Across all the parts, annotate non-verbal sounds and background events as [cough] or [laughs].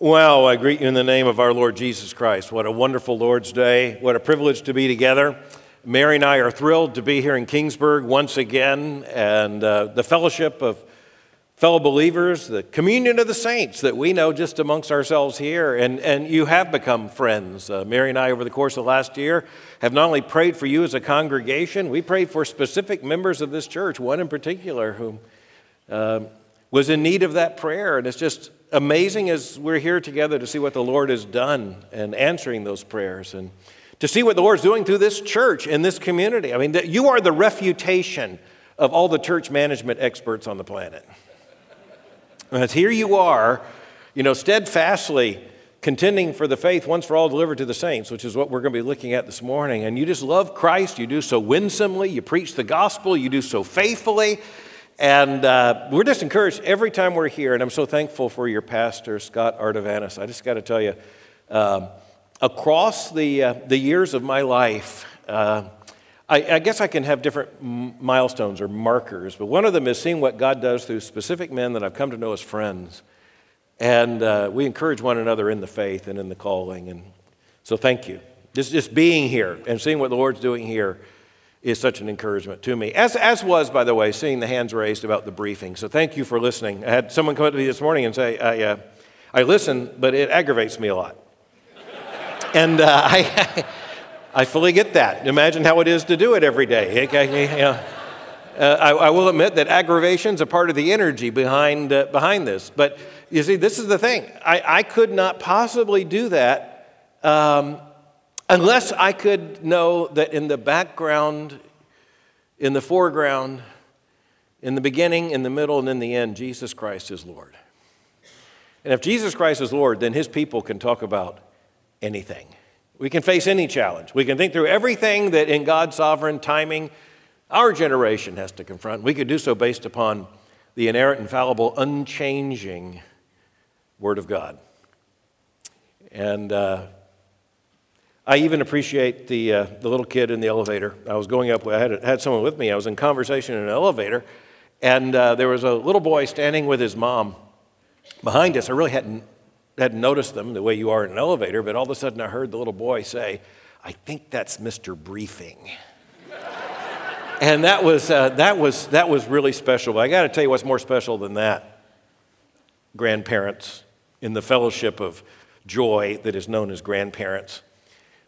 Well, I greet you in the name of our Lord Jesus Christ. What a wonderful Lord's Day. What a privilege to be together. Mary and I are thrilled to be here in Kingsburg once again, and uh, the fellowship of fellow believers, the communion of the saints that we know just amongst ourselves here. And, and you have become friends. Uh, Mary and I, over the course of the last year, have not only prayed for you as a congregation, we prayed for specific members of this church, one in particular who uh, was in need of that prayer. And it's just amazing as we're here together to see what the Lord has done and answering those prayers and to see what the Lord's doing through this church and this community. I mean, that you are the refutation of all the church management experts on the planet. As here you are, you know, steadfastly contending for the faith once for all delivered to the saints, which is what we're going to be looking at this morning. And you just love Christ. You do so winsomely. You preach the gospel. You do so faithfully. And uh, we're just encouraged every time we're here, and I'm so thankful for your pastor, Scott Artavanis. I just got to tell you, um, across the, uh, the years of my life, uh, I, I, guess I can have different milestones or markers, but one of them is seeing what God does through specific men that I've come to know as friends. And uh, we encourage one another in the faith and in the calling. And so thank you. Just, just being here and seeing what the Lord's doing here is such an encouragement to me. As, as was, by the way, seeing the hands raised about the briefing. So thank you for listening. I had someone come up to me this morning and say, I, uh, I listen, but it aggravates me a lot. [laughs] and uh, I, [laughs] I fully get that. Imagine how it is to do it every day. You know, uh, I, I, will admit that aggravation is a part of the energy behind, uh, behind this. But you see, this is the thing. I, I could not possibly do that um, Unless I could know that in the background, in the foreground, in the beginning, in the middle, and in the end, Jesus Christ is Lord. And if Jesus Christ is Lord, then his people can talk about anything. We can face any challenge. We can think through everything that in God's sovereign timing our generation has to confront. We could do so based upon the inerrant, infallible, unchanging Word of God. And uh, I even appreciate the, uh, the little kid in the elevator. I was going up, I had, had someone with me. I was in conversation in an elevator, and uh, there was a little boy standing with his mom behind us. I really hadn't, hadn't noticed them the way you are in an elevator, but all of a sudden I heard the little boy say, I think that's Mr. Briefing. and that was, uh, that, was, that was really special. But I got to tell you what's more special than that grandparents in the fellowship of joy that is known as grandparents.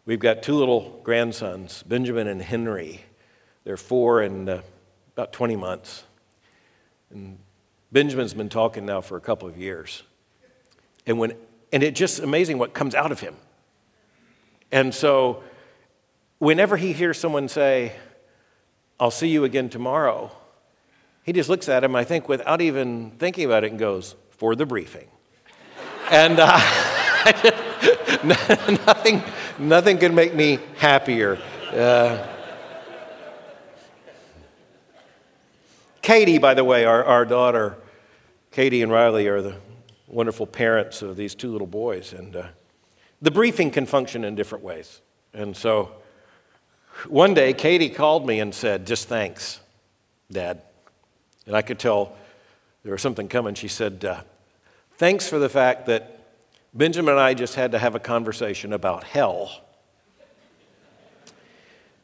We've got two little grandsons, Benjamin and Henry. They're four and uh, about 20 months. And Benjamin's been talking now for a couple of years. And, when, and it's just amazing what comes out of him. And so, whenever he hears someone say, I'll see you again tomorrow, he just looks at him, I think, without even thinking about it, and goes, For the briefing. and uh, [laughs] [laughs] nothing, Nothing can make me happier. Uh, Katie, by the way, our, our daughter, Katie and Riley are the wonderful parents of these two little boys. And uh, the briefing can function in different ways. And so one day, Katie called me and said, Just thanks, Dad. And I could tell there was something coming. She said, uh, Thanks for the fact that Benjamin and I just had to have a conversation about hell.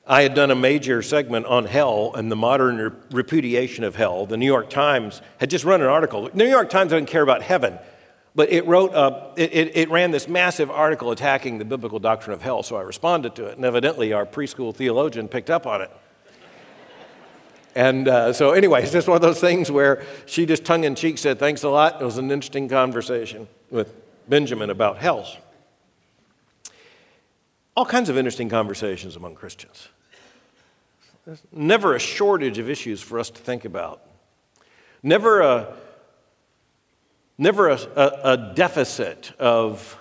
I had done a major segment on hell and the modern repudiation of hell. The New York Times had just run an article. The New York Times doesn't care about heaven, but it wrote, uh, it, it, it, ran this massive article attacking the biblical doctrine of hell. So I responded to it, and evidently our preschool theologian picked up on it. [laughs] And uh, so, anyway, it's just one of those things where she just tongue in cheek said, Thanks a lot. It was an interesting conversation with Benjamin about hell. All kinds of interesting conversations among Christians. There's never a shortage of issues for us to think about. Never a, never a, a, a deficit of,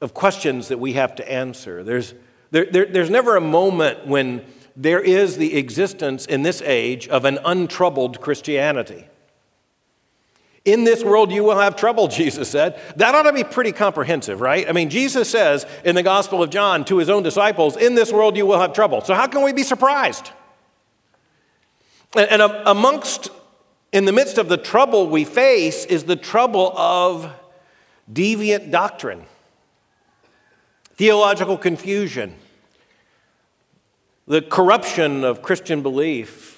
of questions that we have to answer. There's, there, there, there's never a moment when there is the existence in this age of an untroubled Christianity. In this world, you will have trouble, [laughs] Jesus said. That ought to be pretty comprehensive, right? I mean, Jesus says in the Gospel of John to his own disciples, In this world, you will have trouble. So, how can we be surprised? And, amongst, in the midst of the trouble we face, is the trouble of deviant doctrine, theological confusion, the corruption of Christian belief,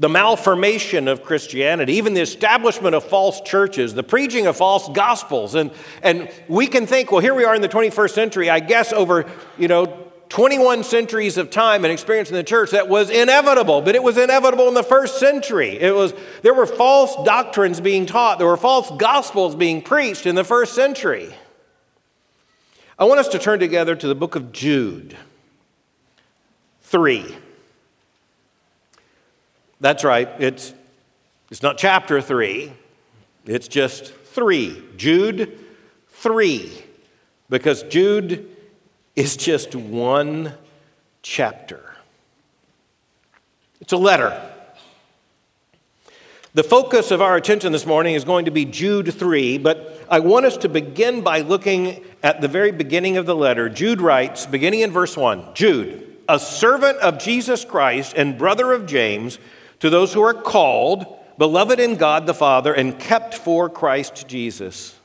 the malformation of Christianity, even the establishment of false churches, the preaching of false gospels. And, and we can think, well, here we are in the 21st century, I guess over, you know, 21 centuries of time and experience in the church that was inevitable, but it was inevitable in the first century. It was, there were false doctrines being taught, there were false gospels being preached in the first century. I want us to turn together to the book of Jude 3. That's right, it's, it's not chapter 3, it's just 3. Jude 3. Because Jude is just one chapter. It's a letter. The focus of our attention this morning is going to be Jude 3, but I want us to begin by looking at the very beginning of the letter. Jude writes, beginning in verse 1 Jude, a servant of Jesus Christ and brother of James, to those who are called, beloved in God the Father, and kept for Christ Jesus.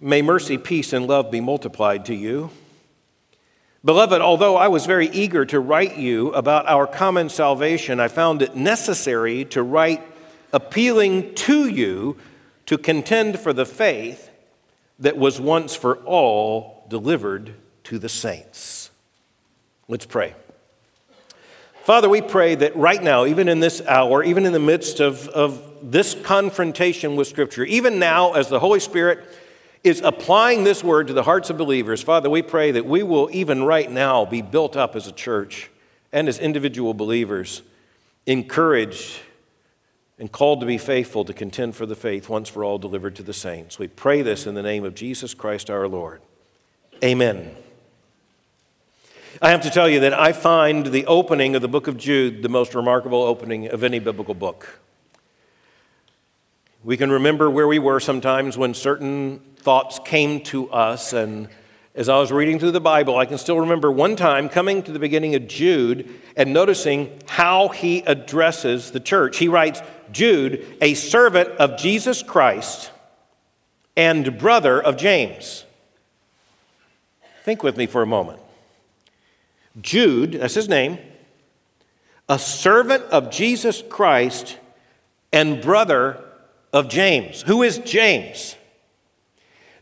May mercy, peace, and love be multiplied to you. Beloved, although I was very eager to write you about our common salvation, I found it necessary to write appealing to you to contend for the faith that was once for all delivered to the saints. Let's pray. Father, we pray that right now, even in this hour, even in the midst of, of this confrontation with Scripture, even now, as the Holy Spirit is applying this word to the hearts of believers. Father, we pray that we will even right now be built up as a church and as individual believers, encouraged and called to be faithful to contend for the faith once for all delivered to the saints. We pray this in the name of Jesus Christ our Lord. Amen. I have to tell you that I find the opening of the book of Jude the most remarkable opening of any biblical book. We can remember where we were sometimes when certain thoughts came to us. And as I was reading through the Bible, I can still remember one time coming to the beginning of Jude and noticing how he addresses the church. He writes, Jude, a servant of Jesus Christ and brother of James. Think with me for a moment. Jude, that's his name, a servant of Jesus Christ and brother of James. Who is James?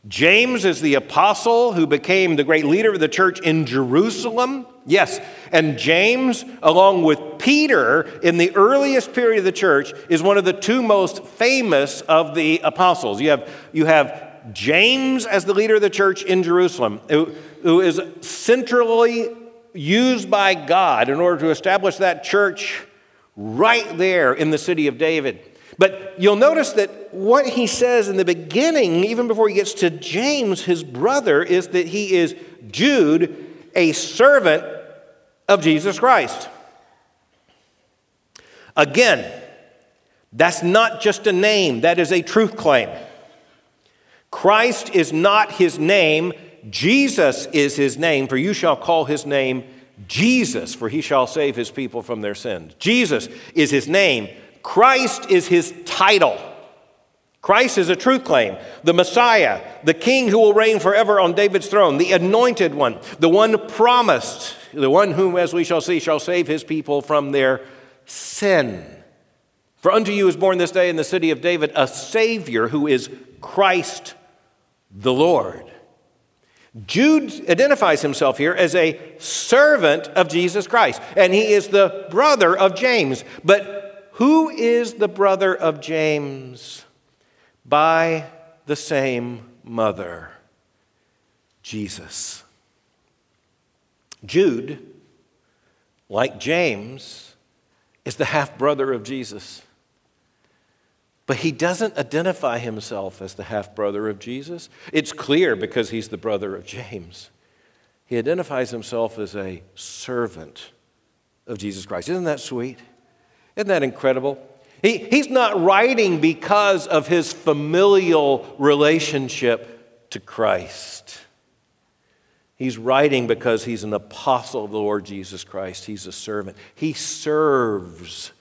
James is the apostle who became the great leader of the church in Jerusalem. Yes, and James, along with Peter, in the earliest period of the church, is one of the two most famous of the apostles. You have, you have James as the leader of the church in Jerusalem, who, who is centrally used by God in order to establish that church right there in the city of David. But you'll notice that what he says in the beginning, even before he gets to James, his brother, is that he is Jude, a servant of Jesus Christ. Again, that's not just a name, that is a truth claim. Christ is not his name, Jesus is his name, for you shall call his name Jesus, for he shall save his people from their sins. Jesus is his name. Christ is his title. Christ is a truth claim. The Messiah, the King who will reign forever on David's throne, the anointed one, the one promised, the one whom, as we shall see, shall save his people from their sin. For unto you is born this day in the city of David a Savior who is Christ the Lord. Jude identifies himself here as a servant of Jesus Christ, and he is the brother of James. But who is the brother of James? By the same mother, Jesus. Jude, like James, is the half brother of Jesus. But he doesn't identify himself as the half brother of Jesus. It's clear because he's the brother of James. He identifies himself as a servant of Jesus Christ. Isn't that sweet? Isn't that incredible? He, he's not writing because of his familial relationship to Christ. He's writing because he's an apostle of the Lord Jesus Christ. He's a servant. He serves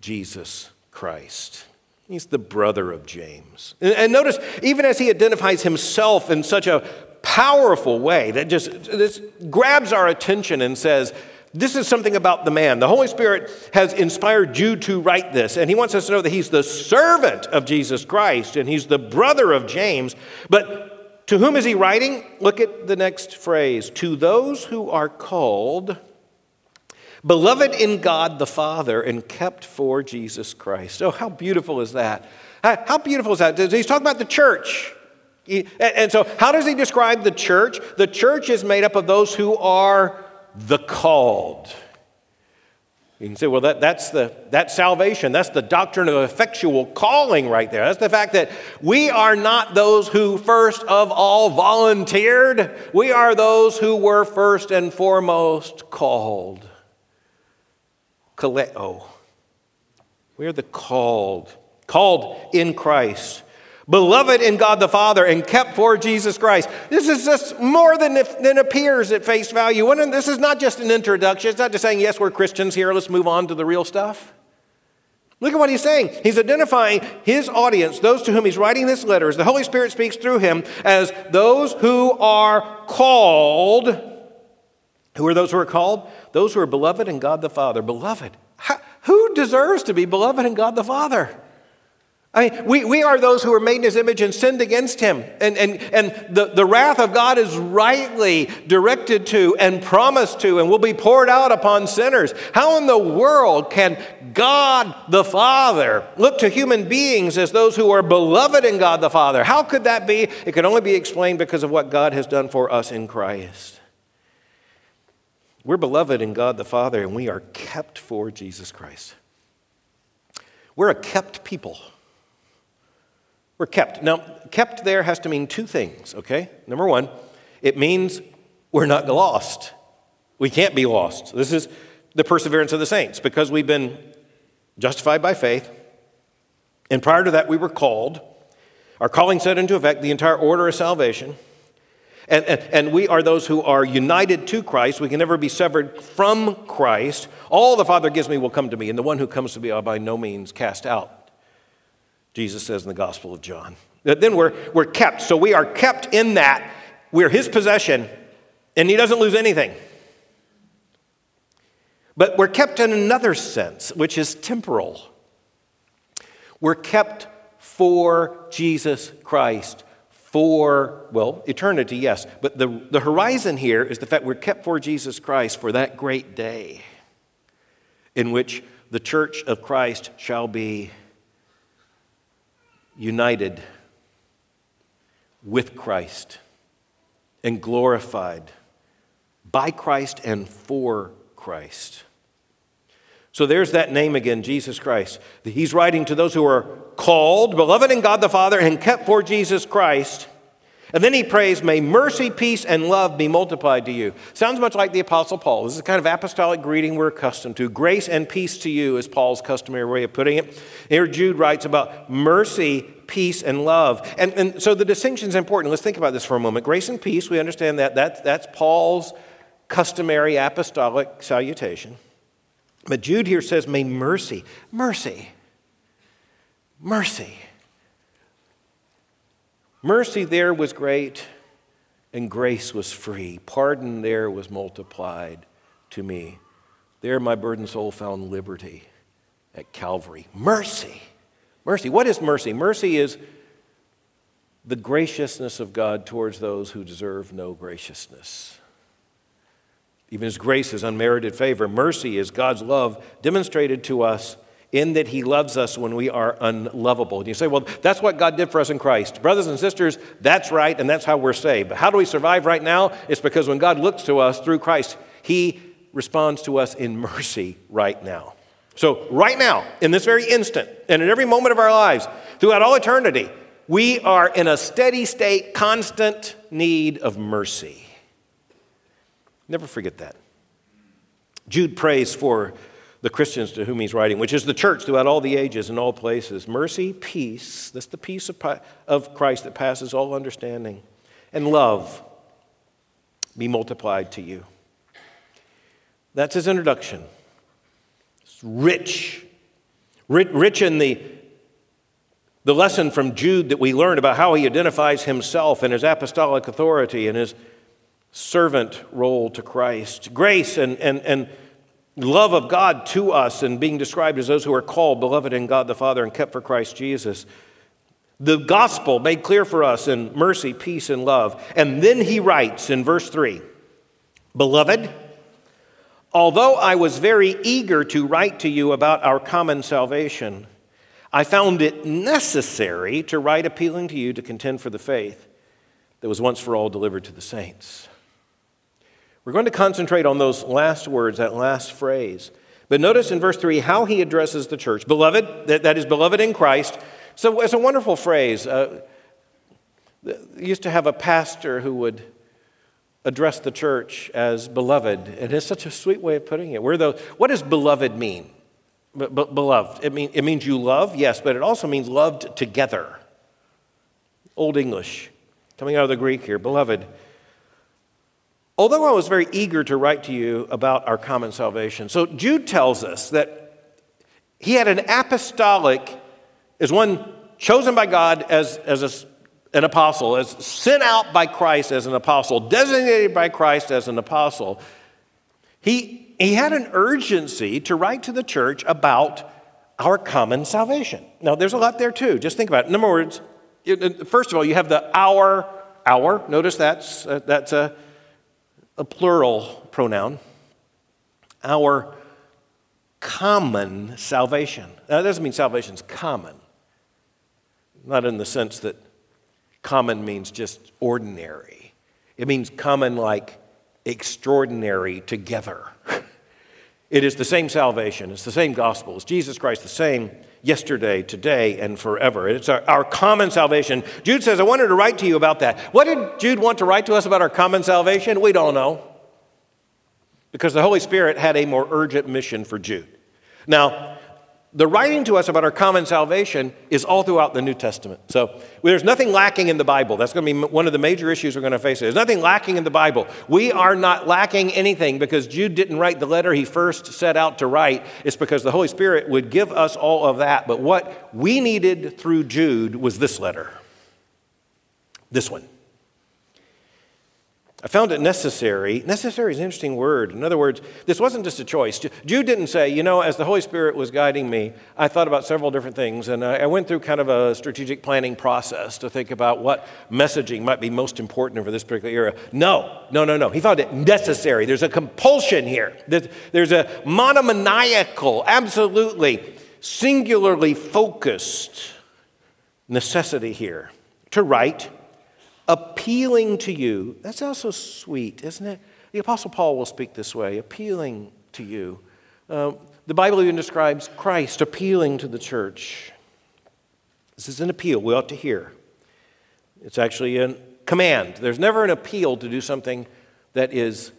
Jesus Christ. He's the brother of James. And notice, even as he identifies himself in such a powerful way that just this grabs our attention and says, this is something about the man. The Holy Spirit has inspired Jude to write this, and he wants us to know that he's the servant of Jesus Christ and he's the brother of James. But to whom is he writing? Look at the next phrase to those who are called, beloved in God the Father, and kept for Jesus Christ. Oh, how beautiful is that? How beautiful is that? He's talking about the church. And so, how does he describe the church? The church is made up of those who are the called. You can say, well, that, that's, the, that's salvation. That's the doctrine of effectual calling right there. That's the fact that we are not those who first of all volunteered, we are those who were first and foremost called. Kaleo. We are the called, called in Christ beloved in God the Father, and kept for Jesus Christ. This is just more than, than appears at face value. This is not just an introduction. It's not just saying, yes, we're Christians here, let's move on to the real stuff. Look at what he's saying. He's identifying his audience, those to whom he's writing this letter, as the Holy Spirit speaks through him, as those who are called. Who are those who are called? Those who are beloved in God the Father. Beloved. who deserves to be beloved in God the Father? I mean, we, we are those who are made in his image and sinned against him. And, and, and the, the wrath of God is rightly directed to and promised to and will be poured out upon sinners. How in the world can God the Father look to human beings as those who are beloved in God the Father? How could that be? It can only be explained because of what God has done for us in Christ. We're beloved in God the Father and we are kept for Jesus Christ. We're a kept people. We're kept. Now, kept there has to mean two things, okay? Number one, it means we're not lost. We can't be lost. This is the perseverance of the saints because we've been justified by faith. And prior to that, we were called. Our calling set into effect the entire order of salvation. And, and, and, we are those who are united to Christ. We can never be severed from Christ. All the Father gives me will come to me, and the one who comes to me I'll by no means cast out. Jesus says in the Gospel of John. Then we're, we're kept. So we are kept in that. We're his possession, and he doesn't lose anything. But we're kept in another sense, which is temporal. We're kept for Jesus Christ, for, well, eternity, yes. But the, the horizon here is the fact we're kept for Jesus Christ for that great day in which the church of Christ shall be united with Christ and glorified by Christ and for Christ. So there's that name again, Jesus Christ. He's writing to those who are called, beloved in God the Father, and kept for Jesus Christ. And then he prays, May mercy, peace, and love be multiplied to you. Sounds much like the Apostle Paul. This is the kind of apostolic greeting we're accustomed to. Grace and peace to you is Paul's customary way of putting it. Here, Jude writes about mercy, peace, and love. And, and so the distinction is important. Let's think about this for a moment. Grace and peace, we understand that. That's, that's Paul's customary apostolic salutation. But Jude here says, May mercy, mercy, mercy. Mercy there was great, and grace was free. Pardon there was multiplied to me. There my burdened soul found liberty at Calvary. Mercy. Mercy. What is mercy? Mercy is the graciousness of God towards those who deserve no graciousness. Even His grace is unmerited favor. Mercy is God's love demonstrated to us in that he loves us when we are unlovable. And you say, well, that's what God did for us in Christ. Brothers and sisters, that's right, and that's how we're saved. But how do we survive right now? It's because when God looks to us through Christ, he responds to us in mercy right now. So, right now, in this very instant, and in every moment of our lives, throughout all eternity, we are in a steady state, constant need of mercy. Never forget that. Jude prays for the Christians to whom he's writing, which is the church throughout all the ages and all places. Mercy, peace, that's the peace of, of Christ that passes all understanding, and love be multiplied to you. That's his introduction. It's rich, rich in the The lesson from Jude that we learned about how he identifies himself and his apostolic authority and his servant role to Christ. Grace and, and, and love of God to us and being described as those who are called, beloved in God the Father, and kept for Christ Jesus. The gospel made clear for us in mercy, peace, and love. And then he writes in verse 3 Beloved, although I was very eager to write to you about our common salvation, I found it necessary to write appealing to you to contend for the faith that was once for all delivered to the saints. We're going to concentrate on those last words, that last phrase. But notice in verse 3 how he addresses the church. Beloved, that, that is, beloved in Christ. So it's a wonderful phrase. Uh, used to have a pastor who would address the church as beloved. It is such a sweet way of putting it. We're the, what does beloved mean? beloved. It, mean, it means you love, yes, but it also means loved together. Old English, coming out of the Greek here, beloved. Although I was very eager to write to you about our common salvation, so Jude tells us that he had an apostolic, as one chosen by God as, as a, an apostle, as sent out by Christ as an apostle, designated by Christ as an apostle. He he had an urgency to write to the church about our common salvation. Now, there's a lot there too. Just think about it. In other words, first of all, you have the our, our. Notice that's, uh, that's a, a plural pronoun. Our common salvation. Now, that doesn't mean salvation's common, not in the sense that common means just ordinary. It means common like extraordinary together. [laughs] It is the same salvation, it's the same gospel. It's Jesus Christ the same yesterday, today, and forever. It's our, our, common salvation. Jude says, I wanted to write to you about that. What did Jude want to write to us about our common salvation? We don't know. Because the Holy Spirit had a more urgent mission for Jude. Now, the writing to us about our common salvation is all throughout the New Testament. So there's nothing lacking in the Bible. That's going to be one of the major issues we're going to face. There's nothing lacking in the Bible. We are not lacking anything because Jude didn't write the letter he first set out to write. It's because the Holy Spirit would give us all of that. But what we needed through Jude was this letter. This one. I found it necessary. Necessary is an interesting word. In other words, this wasn't just a choice. Jude didn't say, you know, as the Holy Spirit was guiding me, I thought about several different things, and I went through kind of a strategic planning process to think about what messaging might be most important for this particular era. No, no, no, no. He found it necessary. There's a compulsion here, there's a monomaniacal, absolutely singularly focused necessity here to write appealing to you. That's also sweet, isn't it? The Apostle Paul will speak this way appealing to you. Uh, the Bible even describes Christ appealing to the church. This is an appeal we ought to hear. It's actually a command. There's never an appeal to do something that is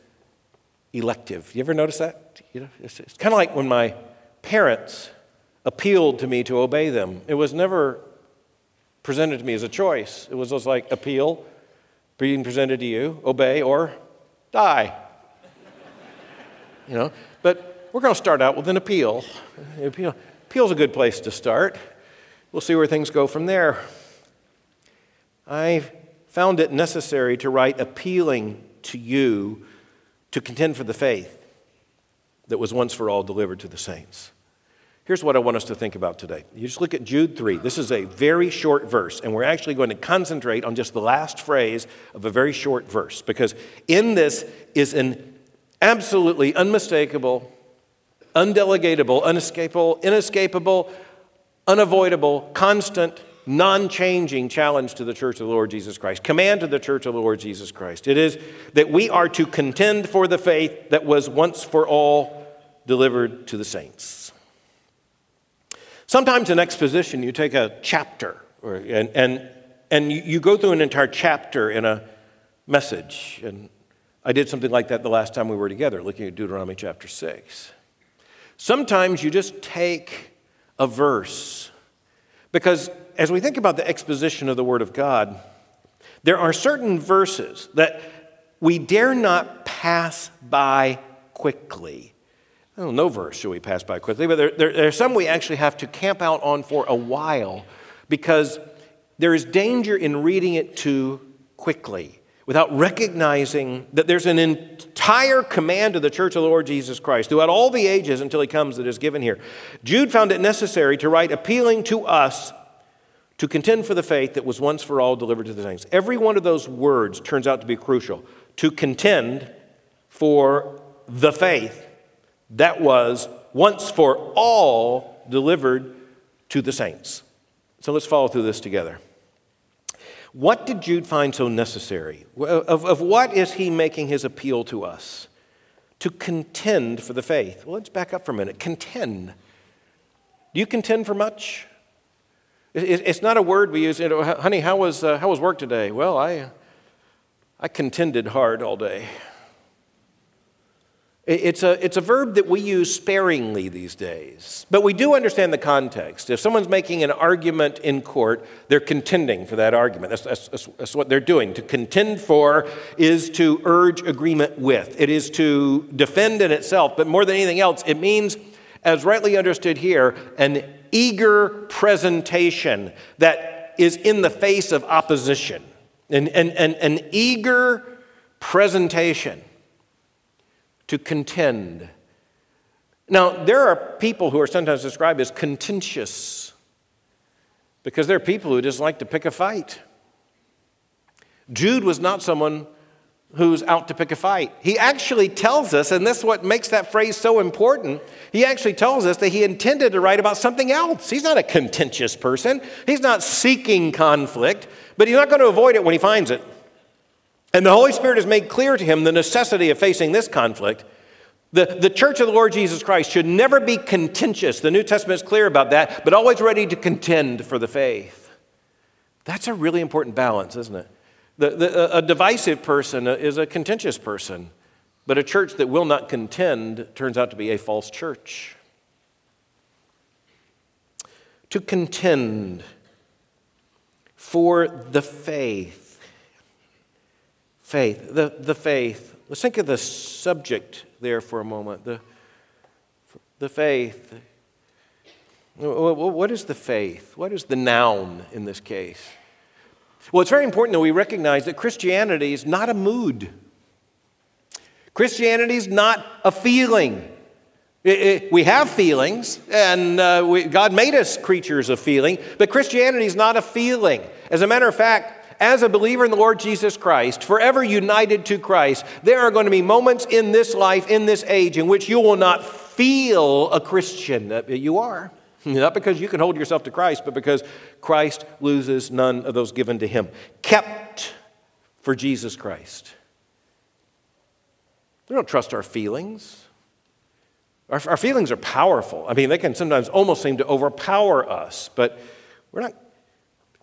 elective. You ever notice that? You know, it's, it's kind of like when my parents appealed to me to obey them. It was never presented to me as a choice. It was just like appeal being presented to you, obey or die. you know, but we're going to start out with an appeal. appeal. Appeal's a good place to start. We'll see where things go from there. I found it necessary to write appealing to you to contend for the faith that was once for all delivered to the saints. Here's what I want us to think about today. You just look at Jude 3. This is a very short verse, and we're actually going to concentrate on just the last phrase of a very short verse because in this is an absolutely unmistakable, undelegatable, unescapable, inescapable, unavoidable, constant, non changing challenge to the church of the Lord Jesus Christ, command to the church of the Lord Jesus Christ. It is that we are to contend for the faith that was once for all delivered to the saints. Sometimes in exposition, you take a chapter or, and, and, and you, go through an entire chapter in a message. And I did something like that the last time we were together, looking at Deuteronomy chapter 6. Sometimes you just take a verse because as we think about the exposition of the Word of God, there are certain verses that we dare not pass by quickly. Well, no verse should we pass by quickly, but there, there, there, are some we actually have to camp out on for a while because there is danger in reading it too quickly without recognizing that there's an entire command of the church of the Lord Jesus Christ throughout all the ages until he comes that is given here. Jude found it necessary to write appealing to us to contend for the faith that was once for all delivered to the saints. Every one of those words turns out to be crucial. To contend for the faith that was once for all delivered to the saints. So let's follow through this together. What did Jude find so necessary? Of, of what is he making his appeal to us? To contend for the faith. Well, let's back up for a minute. Contend. Do you contend for much? It's not a word we use. You know, honey, how was, uh, how was work today? Well, I, I contended hard all day. It's a, it's a verb that we use sparingly these days, but we do understand the context. If someone's making an argument in court, they're contending for that argument. That's, that's, that's, what they're doing. To contend for is to urge agreement with, it is to defend in itself, but more than anything else, it means, as rightly understood here, an eager presentation that is in the face of opposition, an, an, an, an eager presentation to contend. Now, there are people who are sometimes described as contentious because there are people who just like to pick a fight. Jude was not someone who's out to pick a fight. He actually tells us, and this is what makes that phrase so important. He actually tells us that he intended to write about something else. He's not a contentious person, he's not seeking conflict, but he's not going to avoid it when he finds it. And the Holy Spirit has made clear to him the necessity of facing this conflict. The, the church of the Lord Jesus Christ should never be contentious. The New Testament is clear about that, but always ready to contend for the faith. That's a really important balance, isn't it? The, the, a divisive person is a contentious person, but a church that will not contend turns out to be a false church. To contend for the faith faith, the, the faith. Let's think of the subject there for a moment. The, the faith. What is the faith? What is the noun in this case? Well, it's very important that we recognize that Christianity is not a mood. Christianity is not a feeling. It, it, we have feelings, and uh, we, God made us creatures of feeling, but Christianity is not a feeling. As a matter of fact, as a believer in the Lord Jesus Christ, forever united to Christ, there are going to be moments in this life, in this age, in which you will not feel a Christian. Uh, you are. [laughs] Not because you can hold yourself to Christ, but because Christ loses none of those given to him. Kept for Jesus Christ. We don't trust our feelings. Our, our, feelings are powerful. I mean, they can sometimes almost seem to overpower us, but we're not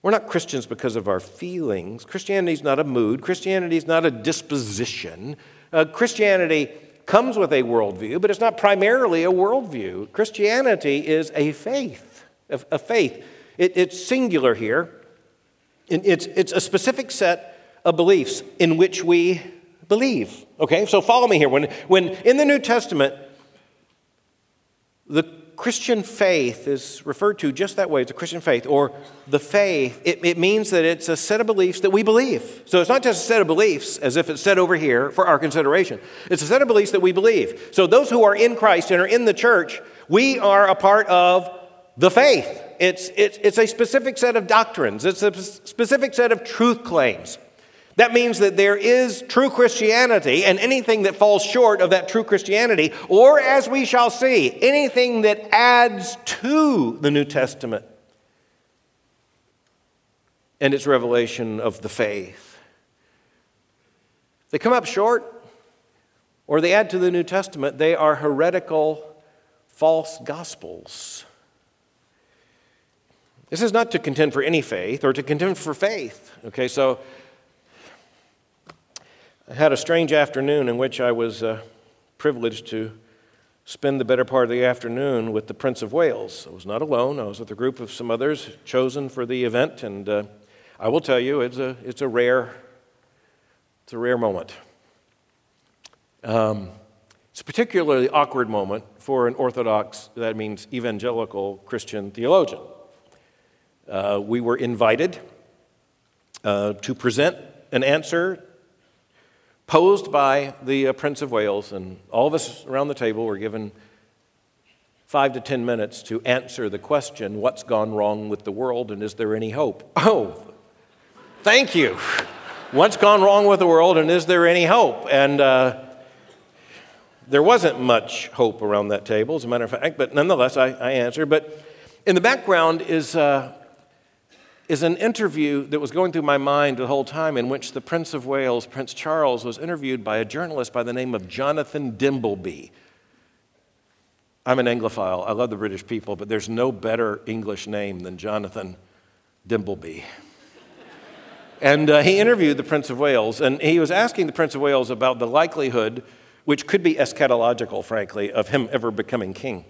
we're not Christians because of our feelings. Christianity is not a mood. Christianity is not a disposition. Uh, Christianity comes with a worldview, but it's not primarily a worldview. Christianity is a faith, a, a faith. It, it's singular here. It's, it's a specific set of beliefs in which we believe. Okay, so follow me here. When, when in the New Testament, the Christian faith is referred to just that way. It's a Christian faith, or the faith. It, it, means that it's a set of beliefs that we believe. So it's not just a set of beliefs as if it's said over here for our consideration. It's a set of beliefs that we believe. So those who are in Christ and are in the church, we are a part of the faith. It's, it's, it's a specific set of doctrines, it's a specific set of truth claims. That means that there is true Christianity, and anything that falls short of that true Christianity, or as we shall see, anything that adds to the New Testament and its revelation of the faith. They come up short, or they add to the New Testament, they are heretical, false gospels. This is not to contend for any faith or to contend for faith. Okay, so I had a strange afternoon in which I was uh, privileged to spend the better part of the afternoon with the Prince of Wales. I was not alone, I was with a group of some others chosen for the event, and uh, I will tell you, it's a, it's a, rare, it's a rare moment. Um, it's a particularly awkward moment for an Orthodox, that means evangelical Christian theologian. uh, we were invited uh, to present an answer posed by the uh, Prince of Wales, and all of us around the table were given five to ten minutes to answer the question what's gone wrong with the world and is there any hope? Oh, thank you. What's gone wrong with the world and is there any hope? And uh, there wasn't much hope around that table, as a matter of fact, but nonetheless, I, I answered. But in the background is, uh, is an interview that was going through my mind the whole time in which the Prince of Wales, Prince Charles, was interviewed by a journalist by the name of Jonathan Dimbleby. I'm an Anglophile. I love the British people, but there's no better English name than Jonathan Dimbleby. and uh, he interviewed the Prince of Wales, and he was asking the Prince of Wales about the likelihood, which could be eschatological, frankly, of him ever becoming king.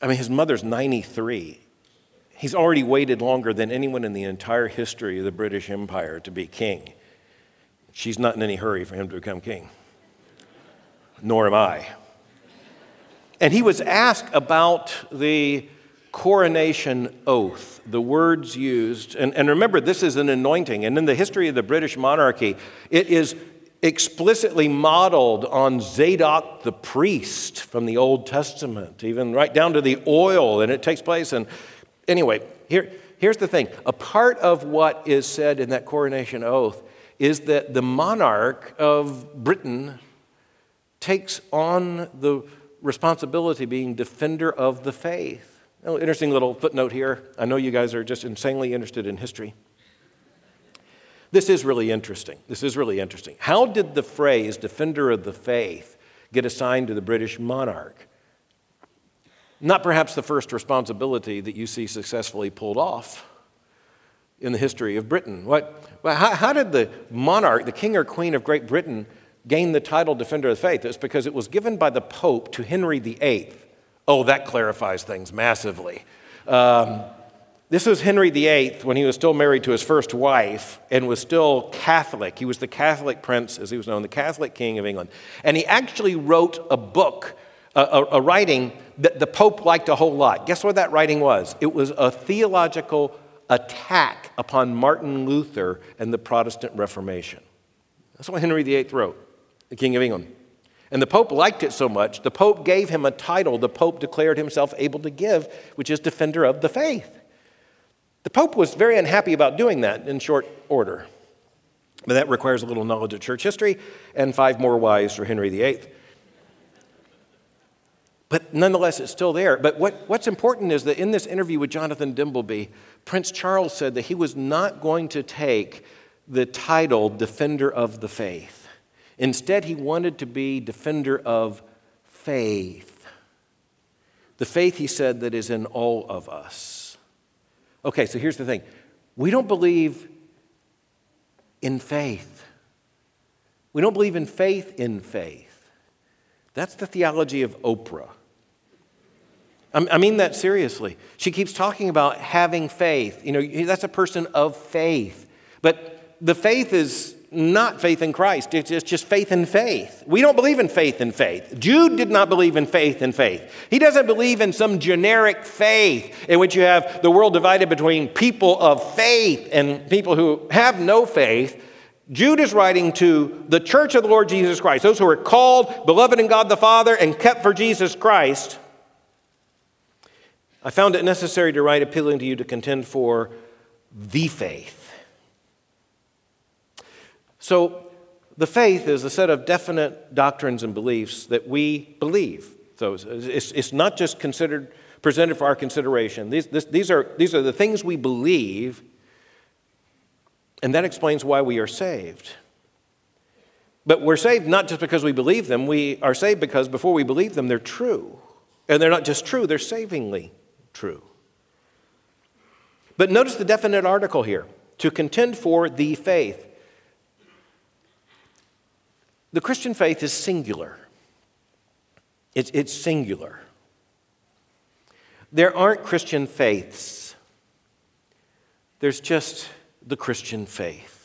I mean, his mother's 93. He's already waited longer than anyone in the entire history of the British Empire to be king. She's not in any hurry for him to become king nor am I. And he was asked about the coronation oath, the words used. And, and remember, this is an anointing. And in the history of the British monarchy, it is explicitly modeled on Zadok the priest from the Old Testament, even right down to the oil, and it takes place. And anyway, here, here's the thing a part of what is said in that coronation oath is that the monarch of Britain takes on the responsibility being defender of the faith. Interesting little footnote here. I know you guys are just insanely interested in history. This is really interesting. This is really interesting. How did the phrase defender of the faith get assigned to the British monarch? Not perhaps the first responsibility that you see successfully pulled off in the history of Britain. What, how, how did the monarch, the king or queen of Great Britain, gain the title Defender of the Faith is because it was given by the Pope to Henry VIII. Oh, that clarifies things massively. Um, this was Henry VIII when he was still married to his first wife and was still Catholic. He was the Catholic prince, as he was known, the Catholic king of England. And he actually wrote a book, a, a, a writing that the Pope liked a whole lot. Guess what that writing was? It was a theological attack upon Martin Luther and the Protestant Reformation. That's what Henry VIII wrote the King of England. And the Pope liked it so much, the Pope gave him a title the Pope declared himself able to give, which is Defender of the Faith. The Pope was very unhappy about doing that in short order. But that requires a little knowledge of church history and five more wives for Henry VIII. But nonetheless, it's still there. But what, what's important is that in this interview with Jonathan Dimbleby, Prince Charles said that he was not going to take the title Defender of the Faith. Instead, he wanted to be defender of faith. The faith, he said, that is in all of us. Okay, so here's the thing we don't believe in faith. We don't believe in faith in faith. That's the theology of Oprah. I mean that seriously. She keeps talking about having faith. You know, that's a person of faith. But the faith is not faith in Christ. It's just faith in faith. We don't believe in faith in faith. Jude did not believe in faith in faith. He doesn't believe in some generic faith in which you have the world divided between people of faith and people who have no faith. Jude is writing to the church of the Lord Jesus Christ, those who are called, beloved in God the Father, and kept for Jesus Christ. I found it necessary to write appealing to you to contend for the faith so, the faith is a set of definite doctrines and beliefs that we believe. So, it's, it's not just considered, presented for our consideration. These, this, these, are, these are the things we believe, and that explains why we are saved. But we're saved not just because we believe them, we are saved because before we believe them, they're true. And they're not just true, they're savingly true. But notice the definite article here to contend for the faith. The Christian faith is singular. It's, it's singular. There aren't Christian faiths, there's just the Christian faith.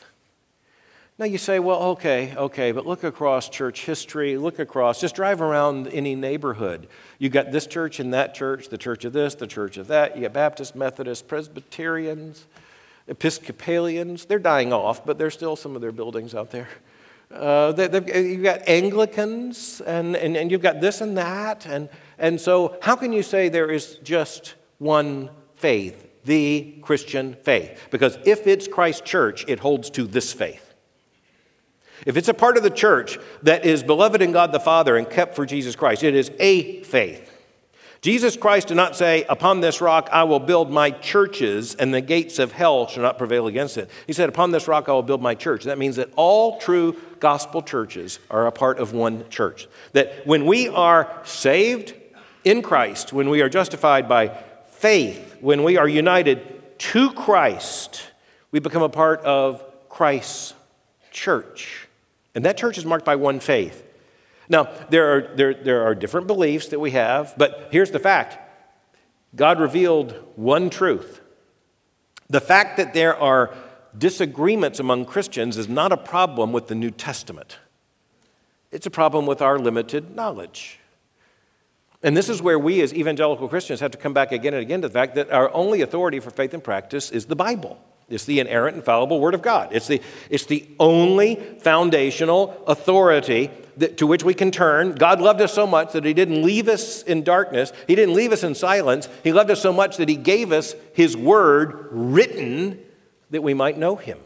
Now you say, well, okay, okay, but look across church history, look across, just drive around any neighborhood. You got this church and that church, the church of this, the church of that. You got Baptist, Methodist, Presbyterians, Episcopalians. They're dying off, but there's still some of their buildings out there. Uh, you've got Anglicans, and, and, and you've got this and that. And, and so, how can you say there is just one faith, the Christian faith? Because if it's Christ's church, it holds to this faith. If it's a part of the church that is beloved in God the Father and kept for Jesus Christ, it is a faith. Jesus Christ did not say, Upon this rock I will build my churches, and the gates of hell shall not prevail against it. He said, Upon this rock I will build my church. That means that all true gospel churches are a part of one church. That when we are saved in Christ, when we are justified by faith, when we are united to Christ, we become a part of Christ's church. And that church is marked by one faith. Now, there are, there, there are different beliefs that we have, but here's the fact God revealed one truth. The fact that there are disagreements among Christians is not a problem with the New Testament, it's a problem with our limited knowledge. And this is where we, as evangelical Christians, have to come back again and again to the fact that our only authority for faith and practice is the Bible. It's the inerrant, infallible Word of God. It's the, it's the only foundational authority that, to which we can turn. God loved us so much that He didn't leave us in darkness, He didn't leave us in silence. He loved us so much that He gave us His Word written that we might know Him.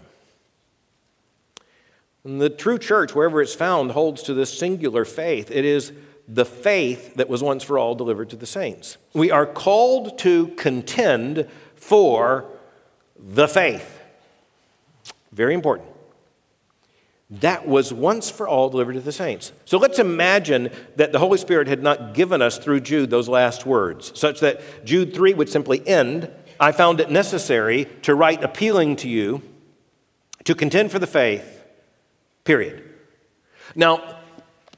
And the true church, wherever it's found, holds to this singular faith. It is the faith that was once for all delivered to the saints. We are called to contend for the faith. Very important. That was once for all delivered to the saints. So let's imagine that the Holy Spirit had not given us through Jude those last words, such that Jude 3 would simply end I found it necessary to write appealing to you to contend for the faith, period. Now,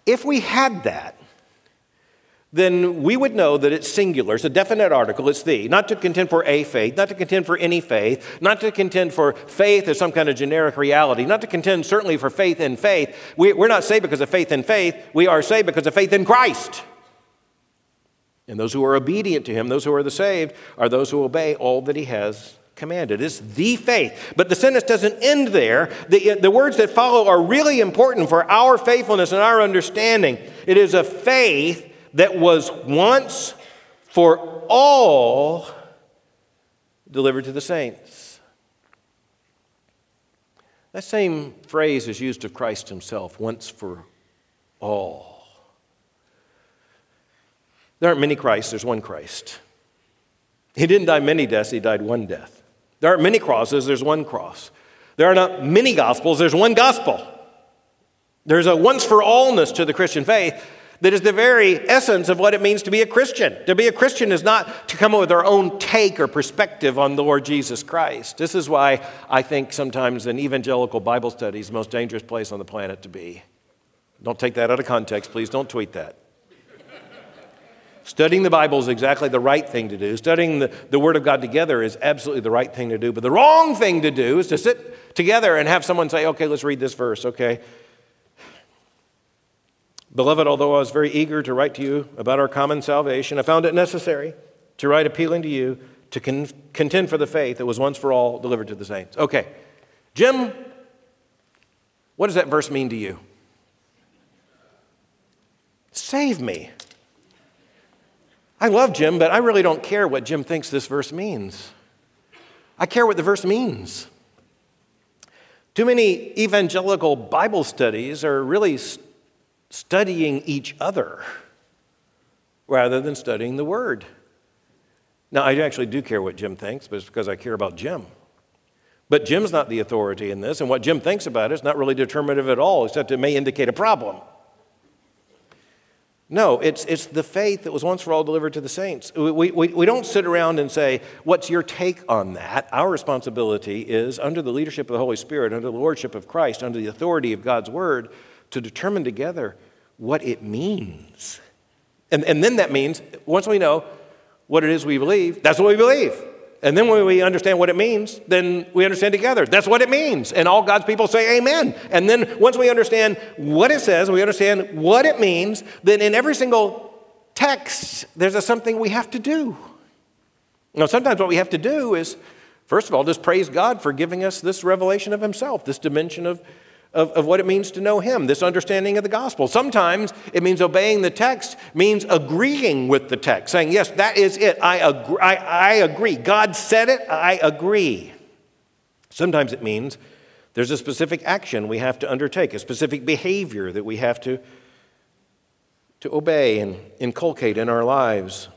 if we had that, then we would know that it's singular. It's a definite article. It's the. Not to contend for a faith, not to contend for any faith, not to contend for faith as some kind of generic reality, not to contend certainly for faith in faith. We, are not saved because of faith in faith. We are saved because of faith in Christ. And those who are obedient to him, those who are the saved, are those who obey all that he has commanded. It's the faith. But the sentence doesn't end there. The, the words that follow are really important for our faithfulness and our understanding. It is a faith that was once for all delivered to the saints. That same phrase is used of Christ himself, once for all. There aren't many Christs, there's one Christ. He didn't die many deaths, he died one death. There aren't many crosses, there's one cross. There are not many gospels, there's one gospel. There's a once for allness to the Christian faith that is the very essence of what it means to be a Christian. To be a Christian is not to come up with our own take or perspective on the Lord Jesus Christ. This is why I think sometimes an evangelical Bible study is the most dangerous place on the planet to be. Don't take that out of context, please. Don't tweet that. Studying the Bible is exactly the right thing to do. Studying the, the Word of God together is absolutely the right thing to do. But the wrong thing to do is to sit together and have someone say, okay, let's read this verse, okay? Beloved, although I was very eager to write to you about our common salvation, I found it necessary to write appealing to you to con- contend for the faith that was once for all delivered to the saints. Okay, Jim, what does that verse mean to you? Save me. I love Jim, but I really don't care what Jim thinks this verse means. I care what the verse means. Too many evangelical Bible studies are really studying each other rather than studying the Word. Now, I actually do care what Jim thinks, but it's because I care about Jim. But Jim's not the authority in this, and what Jim thinks about it is not really determinative at all, except it may indicate a problem. No, it's, it's the faith that was once for all delivered to the saints. We, we, we don't sit around and say, What's your take on that? Our responsibility is, under the leadership of the Holy Spirit, under the lordship of Christ, under the authority of God's Word, to determine together what it means. And, and then that means, once we know what it is we believe, that's what we believe. And then when we understand what it means, then we understand together. That's what it means. And all God's people say amen. And then once we understand what it says, we understand what it means, then in every single text, there's a something we have to do. Now, sometimes what we have to do is, first of all, just praise God for giving us this revelation of Himself, this dimension of of, of what it means to know Him, this understanding of the gospel. Sometimes it means obeying the text, means agreeing with the text, saying, Yes, that is it. I agree. I, I agree. God said it. I agree. Sometimes it means there's a specific action we have to undertake, a specific behavior that we have to, to obey and inculcate in our lives.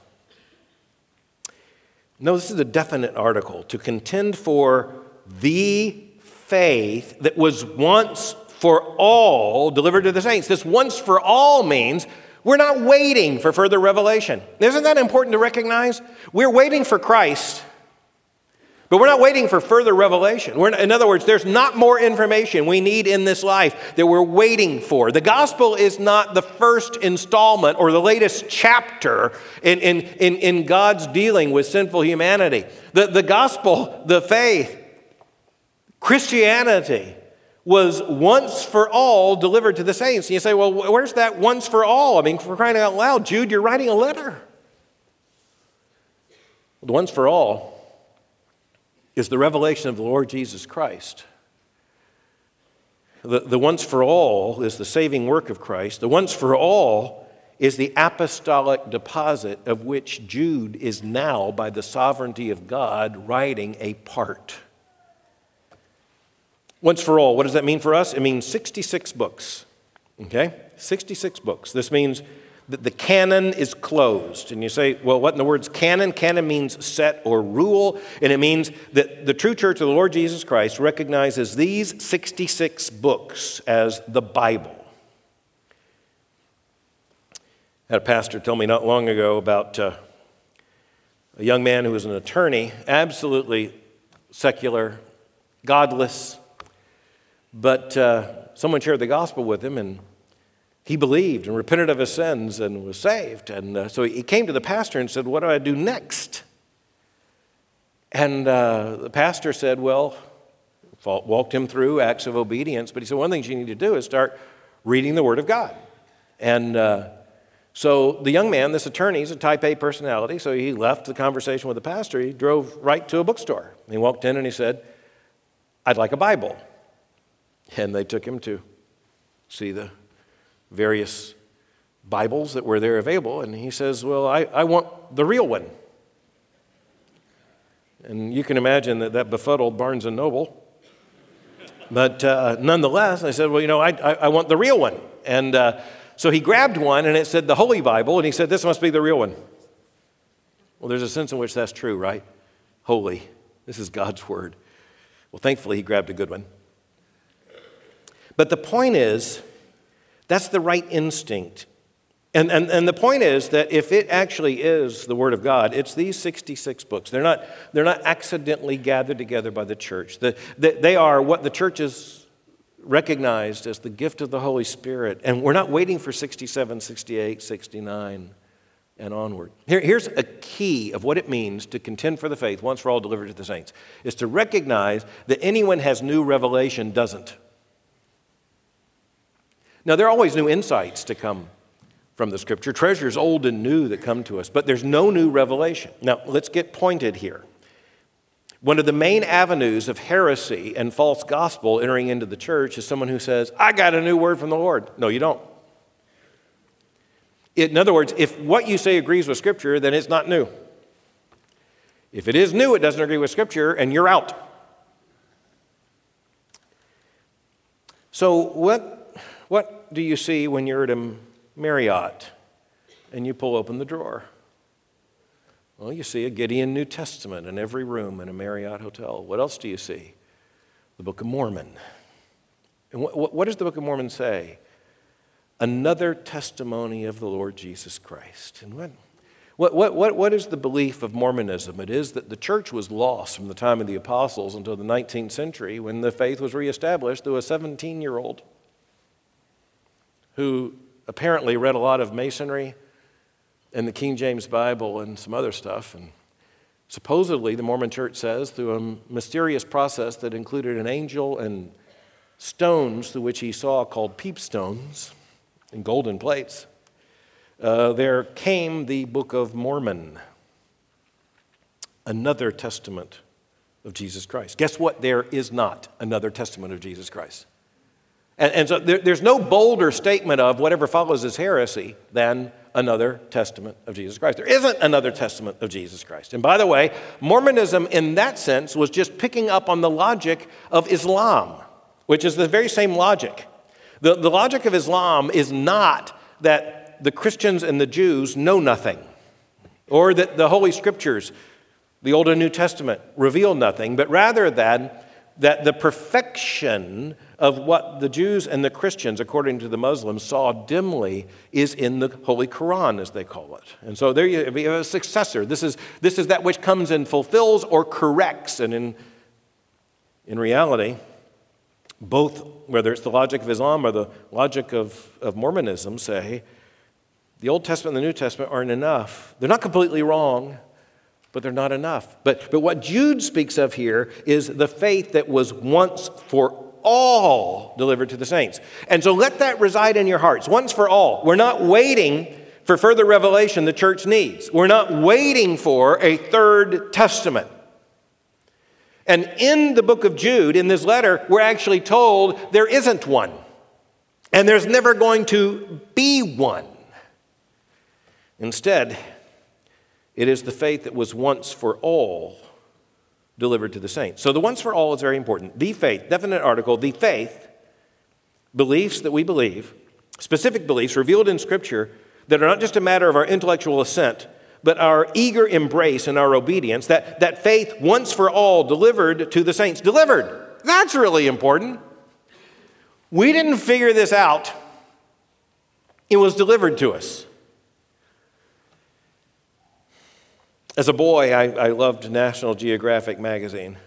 No, this is a definite article to contend for the faith that was once for all delivered to the saints. This once for all means we're not waiting for further revelation. Isn't that important to recognize? We're waiting for Christ, but we're not waiting for further revelation. We're, in other words, there's not more information we need in this life that we're waiting for. The gospel is not the first installment or the latest chapter in, in, in, in God's dealing with sinful humanity. The, the gospel, the faith, Christianity was once for all delivered to the saints. And you say, well, where's that once for all? I mean, for crying out loud, Jude, you're writing a letter. The once for all is the revelation of the Lord Jesus Christ. The, the once for all is the saving work of Christ. The once for all is the apostolic deposit of which Jude is now, by the sovereignty of God, writing a part. Once for all, what does that mean for us? It means 66 books. Okay? 66 books. This means that the canon is closed. And you say, well, what in the words canon? Canon means set or rule, and it means that the true church of the Lord Jesus Christ recognizes these 66 books as the Bible. I had a pastor tell me not long ago about uh, a young man who was an attorney, absolutely secular, godless, but uh, someone shared the gospel with him, and he believed and repented of his sins and was saved. And uh, so he came to the pastor and said, What do I do next? And uh, the pastor said, Well, walked him through acts of obedience, but he said, One thing you need to do is start reading the Word of God. And uh, so the young man, this attorney, is a type A personality, so he left the conversation with the pastor. He drove right to a bookstore. He walked in and he said, I'd like a Bible. And they took him to see the various Bibles that were there available. And he says, Well, I, I want the real one. And you can imagine that that befuddled Barnes and Noble. But uh, nonetheless, I said, Well, you know, I, I, I want the real one. And uh, so he grabbed one and it said the Holy Bible. And he said, This must be the real one. Well, there's a sense in which that's true, right? Holy. This is God's word. Well, thankfully, he grabbed a good one. But the point is, that's the right instinct. And, and, and the point is that if it actually is the Word of God, it's these 66 books. They're not, they're not accidentally gathered together by the church. The, the, they are what the church has recognized as the gift of the Holy Spirit. And we're not waiting for 67, 68, 69, and onward. Here, here's a key of what it means to contend for the faith once for all delivered to the saints is to recognize that anyone has new revelation doesn't. Now, there are always new insights to come from the scripture, treasures old and new that come to us, but there's no new revelation. Now, let's get pointed here. One of the main avenues of heresy and false gospel entering into the church is someone who says, I got a new word from the Lord. No, you don't. In other words, if what you say agrees with Scripture, then it's not new. If it is new, it doesn't agree with Scripture, and you're out. So, what what do you see when you're at a Marriott and you pull open the drawer? Well, you see a Gideon New Testament in every room in a Marriott hotel. What else do you see? The Book of Mormon. And what, what does the Book of Mormon say? Another testimony of the Lord Jesus Christ. And what, what, what, what, is the belief of Mormonism? It is that the church was lost from the time of the apostles until the 19th century when the faith was reestablished through a 17 year old who apparently read a lot of masonry and the King James Bible and some other stuff. And Supposedly, the Mormon church says, through a mysterious process that included an angel and stones through which he saw called peepstones and golden plates, uh, there came the Book of Mormon, another testament of Jesus Christ. Guess what? There is not another testament of Jesus Christ. And, and so there, there's no bolder statement of whatever follows as heresy than another testament of Jesus Christ. There isn't another testament of Jesus Christ. And by the way, Mormonism in that sense was just picking up on the logic of Islam, which is the very same logic. The, the logic of Islam is not that the Christians and the Jews know nothing, or that the Holy Scriptures, the Old and New Testament, reveal nothing, but rather that, that the perfection of what the Jews and the Christians, according to the Muslims, saw dimly is in the Holy Quran, as they call it. And so there you have a successor. This is, this is that which comes and fulfills or corrects. And in, in reality, both, whether it's the logic of Islam or the logic of, of Mormonism, say the Old Testament and the New Testament aren't enough. They're not completely wrong, but they're not enough. But, but what Jude speaks of here is the faith that was once for all delivered to the saints. And so let that reside in your hearts once for all. We're not waiting for further revelation the church needs. We're not waiting for a third testament. And in the book of Jude, in this letter, we're actually told there isn't one. And there's never going to be one. Instead, it is the faith that was once for all delivered to the saints. So the once for all is very important. The faith, definite article, the faith, beliefs that we believe, specific beliefs revealed in Scripture that are not just a matter of our intellectual assent, but our eager embrace and our obedience, that, that faith once for all delivered to the saints. Delivered. That's really important. We didn't figure this out, it was delivered to us. As a boy, I, I loved National Geographic magazine.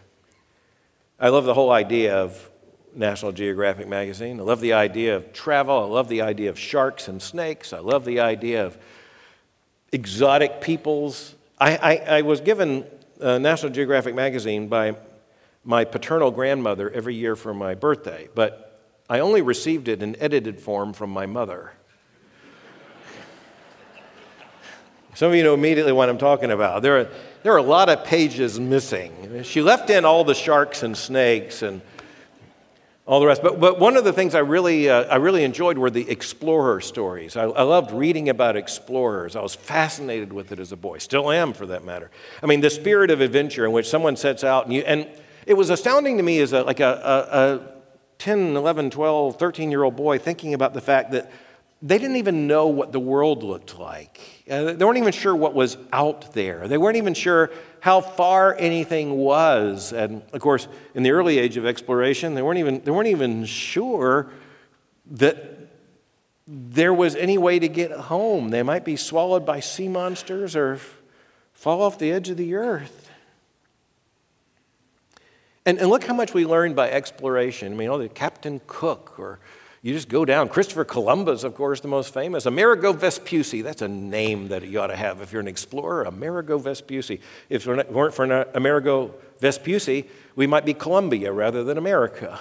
I love the whole idea of National Geographic magazine. I love the idea of travel. I love the idea of sharks and snakes. I love the idea of exotic peoples. I, I, I was given uh, National Geographic magazine by my paternal grandmother every year for my birthday, but I only received it in edited form from my mother. Some of you know immediately what I'm talking about. There are, there are a lot of pages missing. She left in all the sharks and snakes and all the rest. But, but one of the things I really, uh, I really enjoyed were the explorer stories. I, I loved reading about explorers. I was fascinated with it as a boy, still am for that matter. I mean, the spirit of adventure in which someone sets out, and, you, and it was astounding to me as a, like a, a, a 10, 11, 12, 13 year old boy thinking about the fact that they didn't even know what the world looked like. Uh, they weren't even sure what was out there. They weren't even sure how far anything was. And of course, in the early age of exploration, they weren't even, they weren't even sure that there was any way to get home. They might be swallowed by sea monsters or fall off the edge of the earth. And, and look how much we learned by exploration. I mean, oh, the Captain Cook or you just go down. Christopher Columbus, of course, the most famous. Amerigo Vespucci, that's a name that you ought to have if you're an explorer. Amerigo Vespucci. If it weren't for uh, Amerigo Vespucci, we might be Columbia rather than America.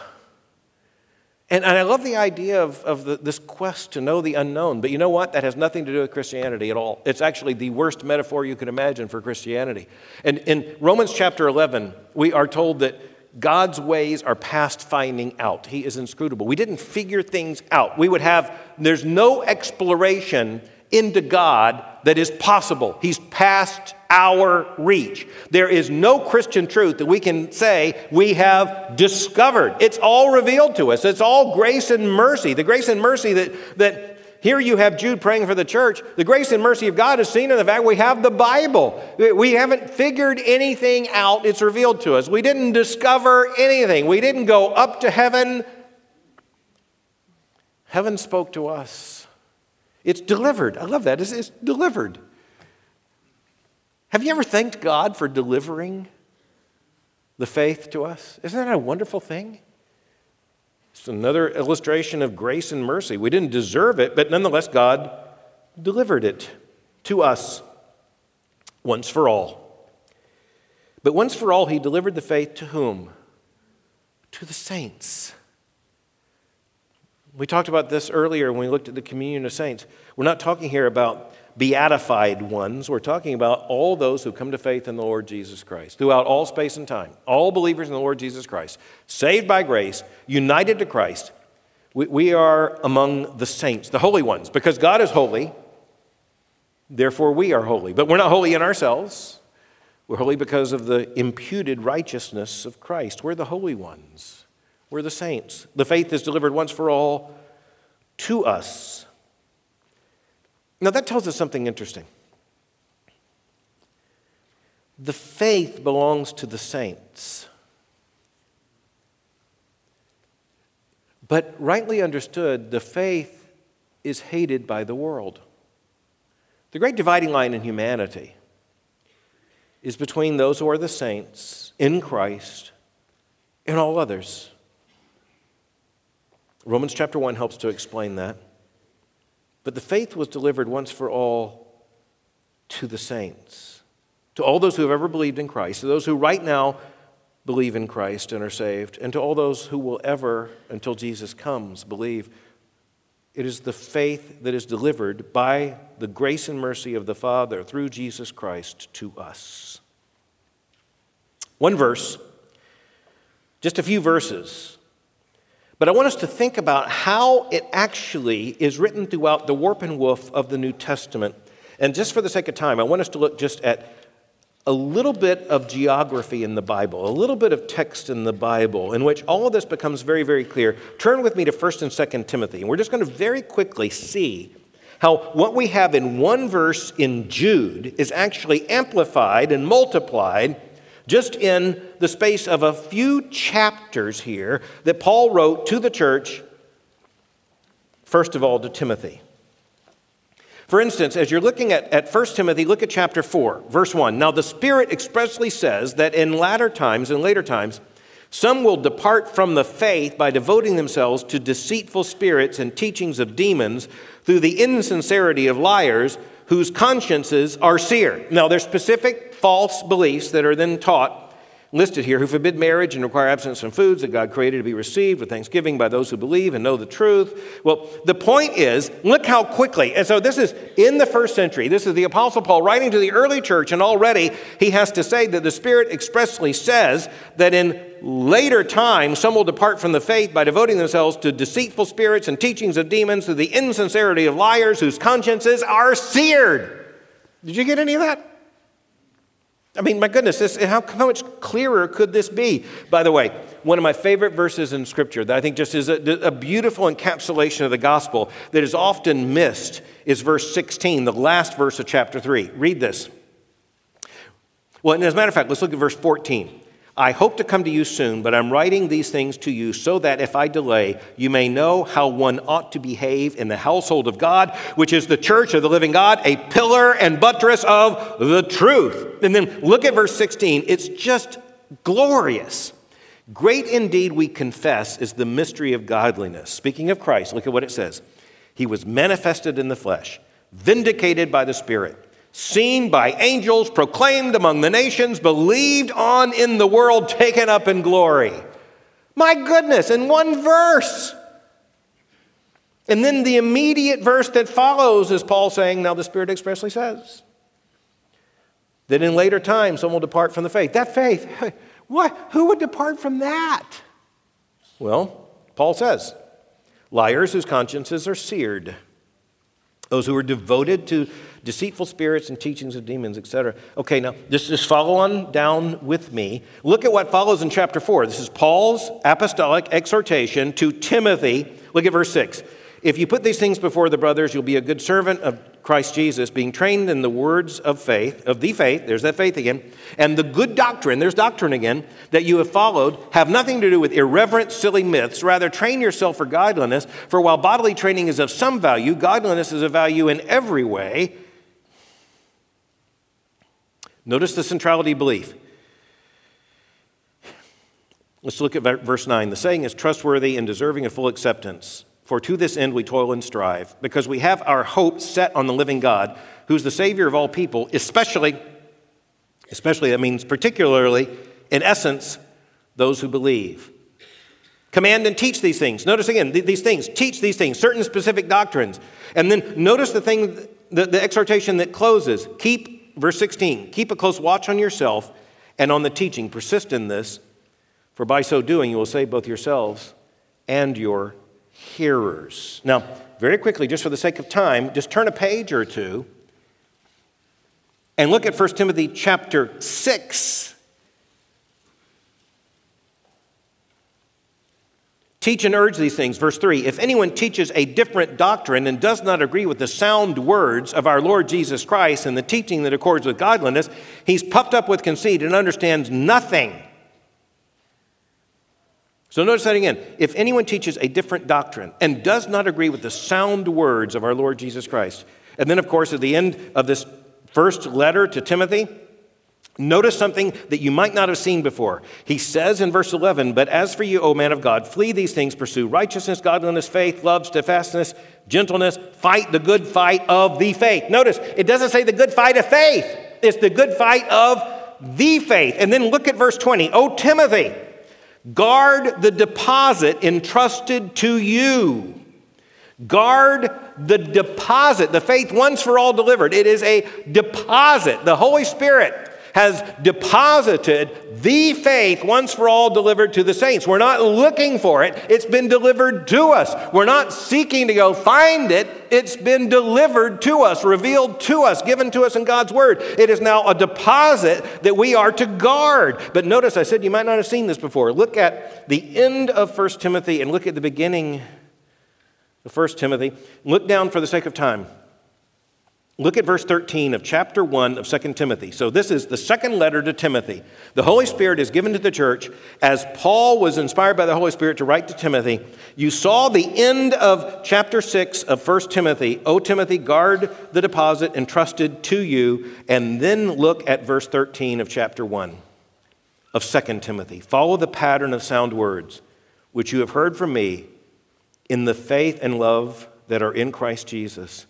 And, and I love the idea of, of the, this quest to know the unknown. But you know what? That has nothing to do with Christianity at all. It's actually the worst metaphor you could imagine for Christianity. And in Romans chapter 11, we are told that God's ways are past finding out. He is inscrutable. We didn't figure things out. We would have, there's no exploration into God that is possible. He's past our reach. There is no Christian truth that we can say we have discovered. It's all revealed to us. It's all grace and mercy. The grace and mercy that, that here you have Jude praying for the church. The grace and mercy of God is seen in the fact we have the Bible. We haven't figured anything out, it's revealed to us. We didn't discover anything, we didn't go up to heaven. Heaven spoke to us. It's delivered. I love that. It's, it's delivered. Have you ever thanked God for delivering the faith to us? Isn't that a wonderful thing? It's another illustration of grace and mercy. We didn't deserve it, but nonetheless, God delivered it to us once for all. But once for all, he delivered the faith to whom? To the saints. We talked about this earlier when we looked at the communion of saints. We're not talking here about beatified ones. We're talking about all those who come to faith in the Lord Jesus Christ throughout all space and time. All believers in the Lord Jesus Christ, saved by grace, united to Christ. We, we are among the saints, the holy ones, because God is holy. Therefore, we are holy. But we're not holy in ourselves. We're holy because of the imputed righteousness of Christ. We're the holy ones. We're the saints. The faith is delivered once for all to us. Now, that tells us something interesting. The faith belongs to the saints. But rightly understood, the faith is hated by the world. The great dividing line in humanity is between those who are the saints in Christ and all others. Romans chapter 1 helps to explain that. But the faith was delivered once for all to the saints, to all those who have ever believed in Christ, to those who right now believe in Christ and are saved, and to all those who will ever, until Jesus comes, believe. It is the faith that is delivered by the grace and mercy of the Father through Jesus Christ to us. One verse, just a few verses, but I want us to think about how it actually is written throughout the warp and woof of the New Testament. And just for the sake of time, I want us to look just at a little bit of geography in the Bible, a little bit of text in the Bible, in which all of this becomes very, very clear. Turn with me to 1st and 2nd Timothy, and we're just going to very quickly see how what we have in one verse in Jude is actually amplified and multiplied just in the space of a few chapters here that Paul wrote to the church, first of all to Timothy. For instance, as you're looking at, at 1 Timothy, look at chapter 4, verse 1. Now, the Spirit expressly says that in latter times, in later times, some will depart from the faith by devoting themselves to deceitful spirits and teachings of demons through the insincerity of liars whose consciences are seared. Now, there's specific false beliefs that are then taught listed here who forbid marriage and require abstinence from foods that God created to be received with thanksgiving by those who believe and know the truth. Well, the point is, look how quickly, and so this is in the first century. This is the Apostle Paul writing to the early church, and already he has to say that the Spirit expressly says that in later times some will depart from the faith by devoting themselves to deceitful spirits and teachings of demons, to the insincerity of liars whose consciences are seared. Did you get any of that? I mean, my goodness, this, how, how much clearer could this be? By the way, one of my favorite verses in Scripture that I think just is a, a, beautiful encapsulation of the gospel that is often missed is verse 16, the last verse of chapter 3. Read this. Well, and as a matter of fact, let's look at verse 14. I hope to come to you soon, but I'm writing these things to you so that if I delay, you may know how one ought to behave in the household of God, which is the church of the living God, a pillar and buttress of the truth. And then look at verse 16. It's just glorious. Great indeed, we confess, is the mystery of godliness. Speaking of Christ, look at what it says He was manifested in the flesh, vindicated by the Spirit seen by angels, proclaimed among the nations, believed on in the world, taken up in glory. My goodness, in one verse. And then the immediate verse that follows is Paul saying, Now the Spirit expressly says that in later times some will depart from the faith. That faith, [laughs] what? Who would depart from that? Well, Paul says, liars whose consciences are seared, those who are devoted to deceitful spirits and teachings of demons, etc. Okay, now just, just follow on down with me. Look at what follows in chapter 4. This is Paul's apostolic exhortation to Timothy. Look at verse 6. If you put these things before the brothers, you'll be a good servant of Christ Jesus, being trained in the words of faith, of the faith, there's that faith again, and the good doctrine, there's doctrine again, that you have followed, have nothing to do with irreverent, silly myths. Rather, train yourself for godliness. For while bodily training is of some value, godliness is of value in every way Notice the centrality belief. Let's look at verse 9. The saying is trustworthy and deserving of full acceptance. For to this end we toil and strive, because we have our hope set on the living God, who's the Savior of all people, especially Especially, that means particularly, in essence, those who believe. Command and teach these things. Notice again, these things, teach these things, certain specific doctrines. And then notice the thing, the, the exhortation that closes. Keep, verse 16, keep a close watch on yourself and on the teaching. Persist in this, for by so doing you will save both yourselves and your hearers. Now, very quickly, just for the sake of time, just turn a page or two and look at 1 Timothy chapter 6. Teach and urge these things. Verse 3 If anyone teaches a different doctrine and does not agree with the sound words of our Lord Jesus Christ and the teaching that accords with godliness, he's puffed up with conceit and understands nothing. So notice that again. If anyone teaches a different doctrine and does not agree with the sound words of our Lord Jesus Christ, and then, of course, at the end of this first letter to Timothy, notice something that you might not have seen before. He says in verse 11, But as for you, O man of God, flee these things, pursue righteousness, godliness, faith, love, steadfastness, gentleness, fight the good fight of the faith. Notice, it doesn't say the good fight of faith, it's the good fight of the faith. And then look at verse 20. O Timothy, guard the deposit entrusted to you Guard the deposit, the faith once for all delivered. It is a deposit. The Holy Spirit has deposited the faith once for all delivered to the saints. We're not looking for it, it's been delivered to us. We're not seeking to go find it, it's been delivered to us, revealed to us, given to us in God's Word. It is now a deposit that we are to guard. But notice I said you might not have seen this before. Look at the end of 1 Timothy and look at the beginning of 1 Timothy. Look down for the sake of time. Look at verse 13 of chapter 1 of 2 Timothy. So, this is the second letter to Timothy. The Holy Spirit is given to the church as Paul was inspired by the Holy Spirit to write to Timothy. You saw the end of chapter 6 of 1 Timothy. O Timothy, guard the deposit entrusted to you. And then look at verse 13 of chapter 1 of 2 Timothy. Follow the pattern of sound words, which you have heard from me in the faith and love that are in Christ Jesus,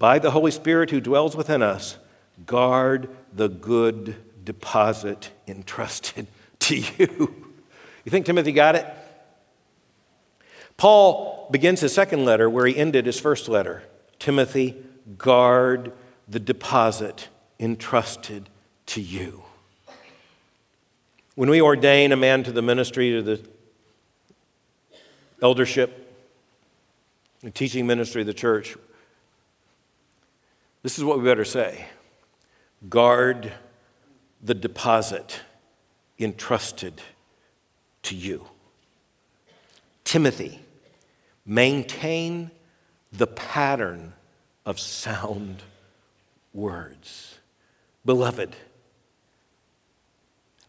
by the Holy Spirit who dwells within us, guard the good deposit entrusted [laughs] to you. You think Timothy got it? Paul begins his second letter where he ended his first letter Timothy, guard the deposit entrusted to you. When we ordain a man to the ministry, to the eldership, the teaching ministry of the church, this is what we better say guard the deposit entrusted to you. Timothy, maintain the pattern of sound words. Beloved,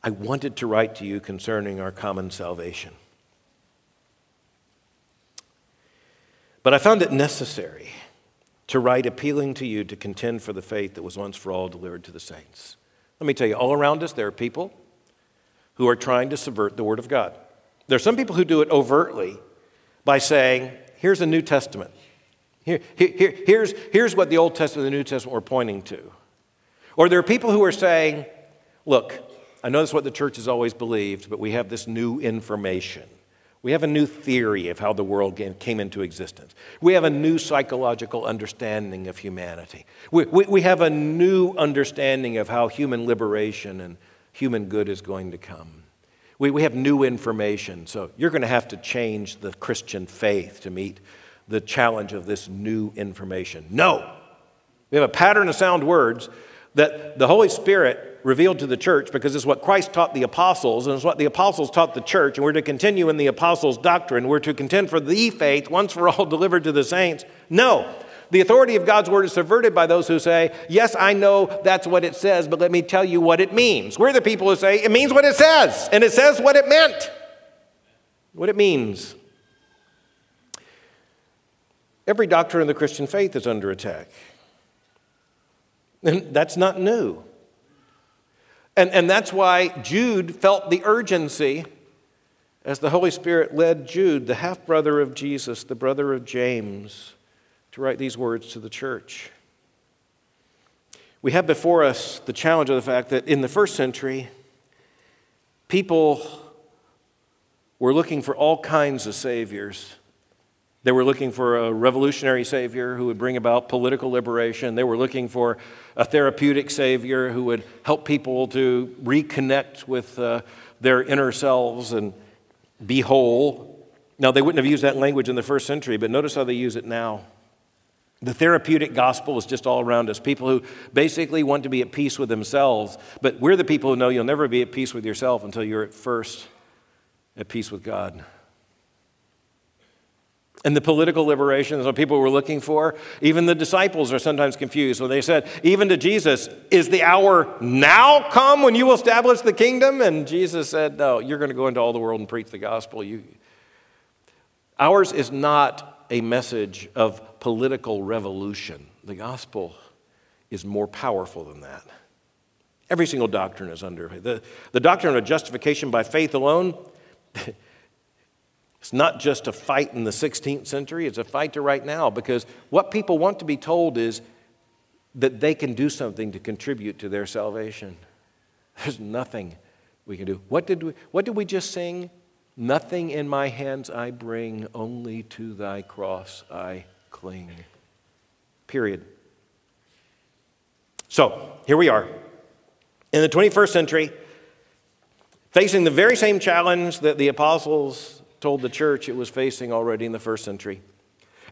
I wanted to write to you concerning our common salvation. But I found it necessary to write appealing to you to contend for the faith that was once for all delivered to the saints. Let me tell you, all around us, there are people who are trying to subvert the Word of God. There are some people who do it overtly by saying, here's a New Testament. Here, here, here's, here's what the Old Testament and the New Testament were pointing to. Or there are people who are saying, look, I know that's what the church has always believed, but we have this new information. We have a new theory of how the world came into existence. We have a new psychological understanding of humanity. We, we, we, have a new understanding of how human liberation and human good is going to come. We, we have new information, so you're going to have to change the Christian faith to meet the challenge of this new information. No! We have a pattern of sound words that the Holy Spirit revealed to the church because it's what Christ taught the apostles and it's what the apostles taught the church. And we're to continue in the apostles' doctrine. We're to contend for the faith once for all [laughs] delivered to the saints. No. The authority of God's word is subverted by those who say, Yes, I know that's what it says, but let me tell you what it means. We're the people who say, It means what it says, and it says what it meant, what it means. Every doctrine of the Christian faith is under attack. And [laughs] that's not new. And, and that's why Jude felt the urgency as the Holy Spirit led Jude, the half brother of Jesus, the brother of James, to write these words to the church. We have before us the challenge of the fact that in the first century, people were looking for all kinds of saviors. They were looking for a revolutionary savior who would bring about political liberation. They were looking for a therapeutic savior who would help people to reconnect with uh, their inner selves and be whole. Now, they wouldn't have used that language in the first century, but notice how they use it now. The therapeutic gospel is just all around us. People who basically want to be at peace with themselves, but we're the people who know you'll never be at peace with yourself until you're at first at peace with God. And the political liberations that people were looking for, even the disciples are sometimes confused when they said, even to Jesus, is the hour now come when you will establish the kingdom? And Jesus said, no, you're going to go into all the world and preach the gospel. You... Ours is not a message of political revolution. The gospel is more powerful than that. Every single doctrine is under the, the doctrine of justification by faith alone [laughs] It's not just a fight in the 16th century, it's a fight to right now because what people want to be told is that they can do something to contribute to their salvation. There's nothing we can do. What did we, what did we just sing? Nothing in my hands I bring, only to thy cross I cling. Period. So, here we are. In the 21st century, facing the very same challenge that the apostles told the church it was facing already in the first century.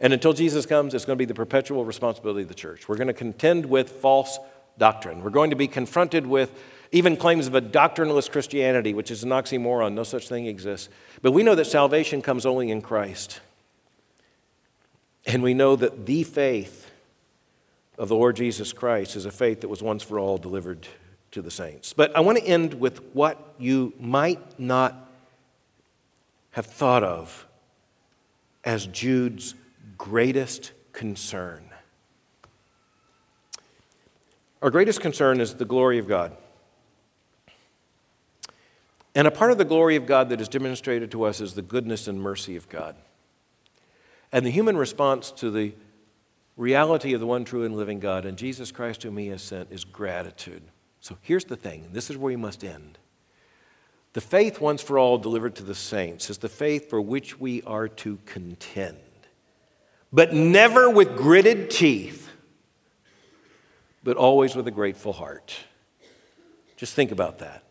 And until Jesus comes, it's going to be the perpetual responsibility of the church. We're going to contend with false doctrine. We're going to be confronted with even claims of a doctrineless Christianity, which is an oxymoron. No such thing exists. But we know that salvation comes only in Christ. And we know that the faith of the Lord Jesus Christ is a faith that was once for all delivered to the saints. But I want to end with what you might not have thought of as Jude's greatest concern. Our greatest concern is the glory of God. And a part of the glory of God that is demonstrated to us is the goodness and mercy of God. And the human response to the reality of the one true and living God and Jesus Christ, whom He has sent, is gratitude. So here's the thing, this is where we must end. The faith once for all delivered to the saints is the faith for which we are to contend, but never with gritted teeth, but always with a grateful heart. Just think about that.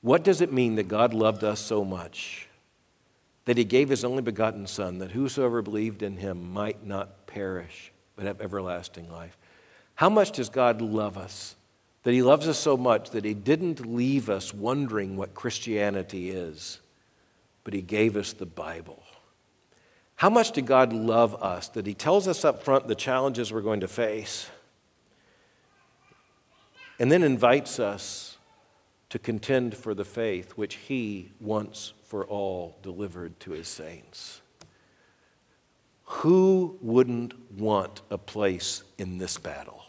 What does it mean that God loved us so much that he gave his only begotten Son, that whosoever believed in him might not perish, but have everlasting life? How much does God love us? That He loves us so much that He didn't leave us wondering what Christianity is, but He gave us the Bible. How much did God love us that He tells us up front the challenges we're going to face and then invites us to contend for the faith which He once for all delivered to His saints? Who wouldn't want a place in this battle?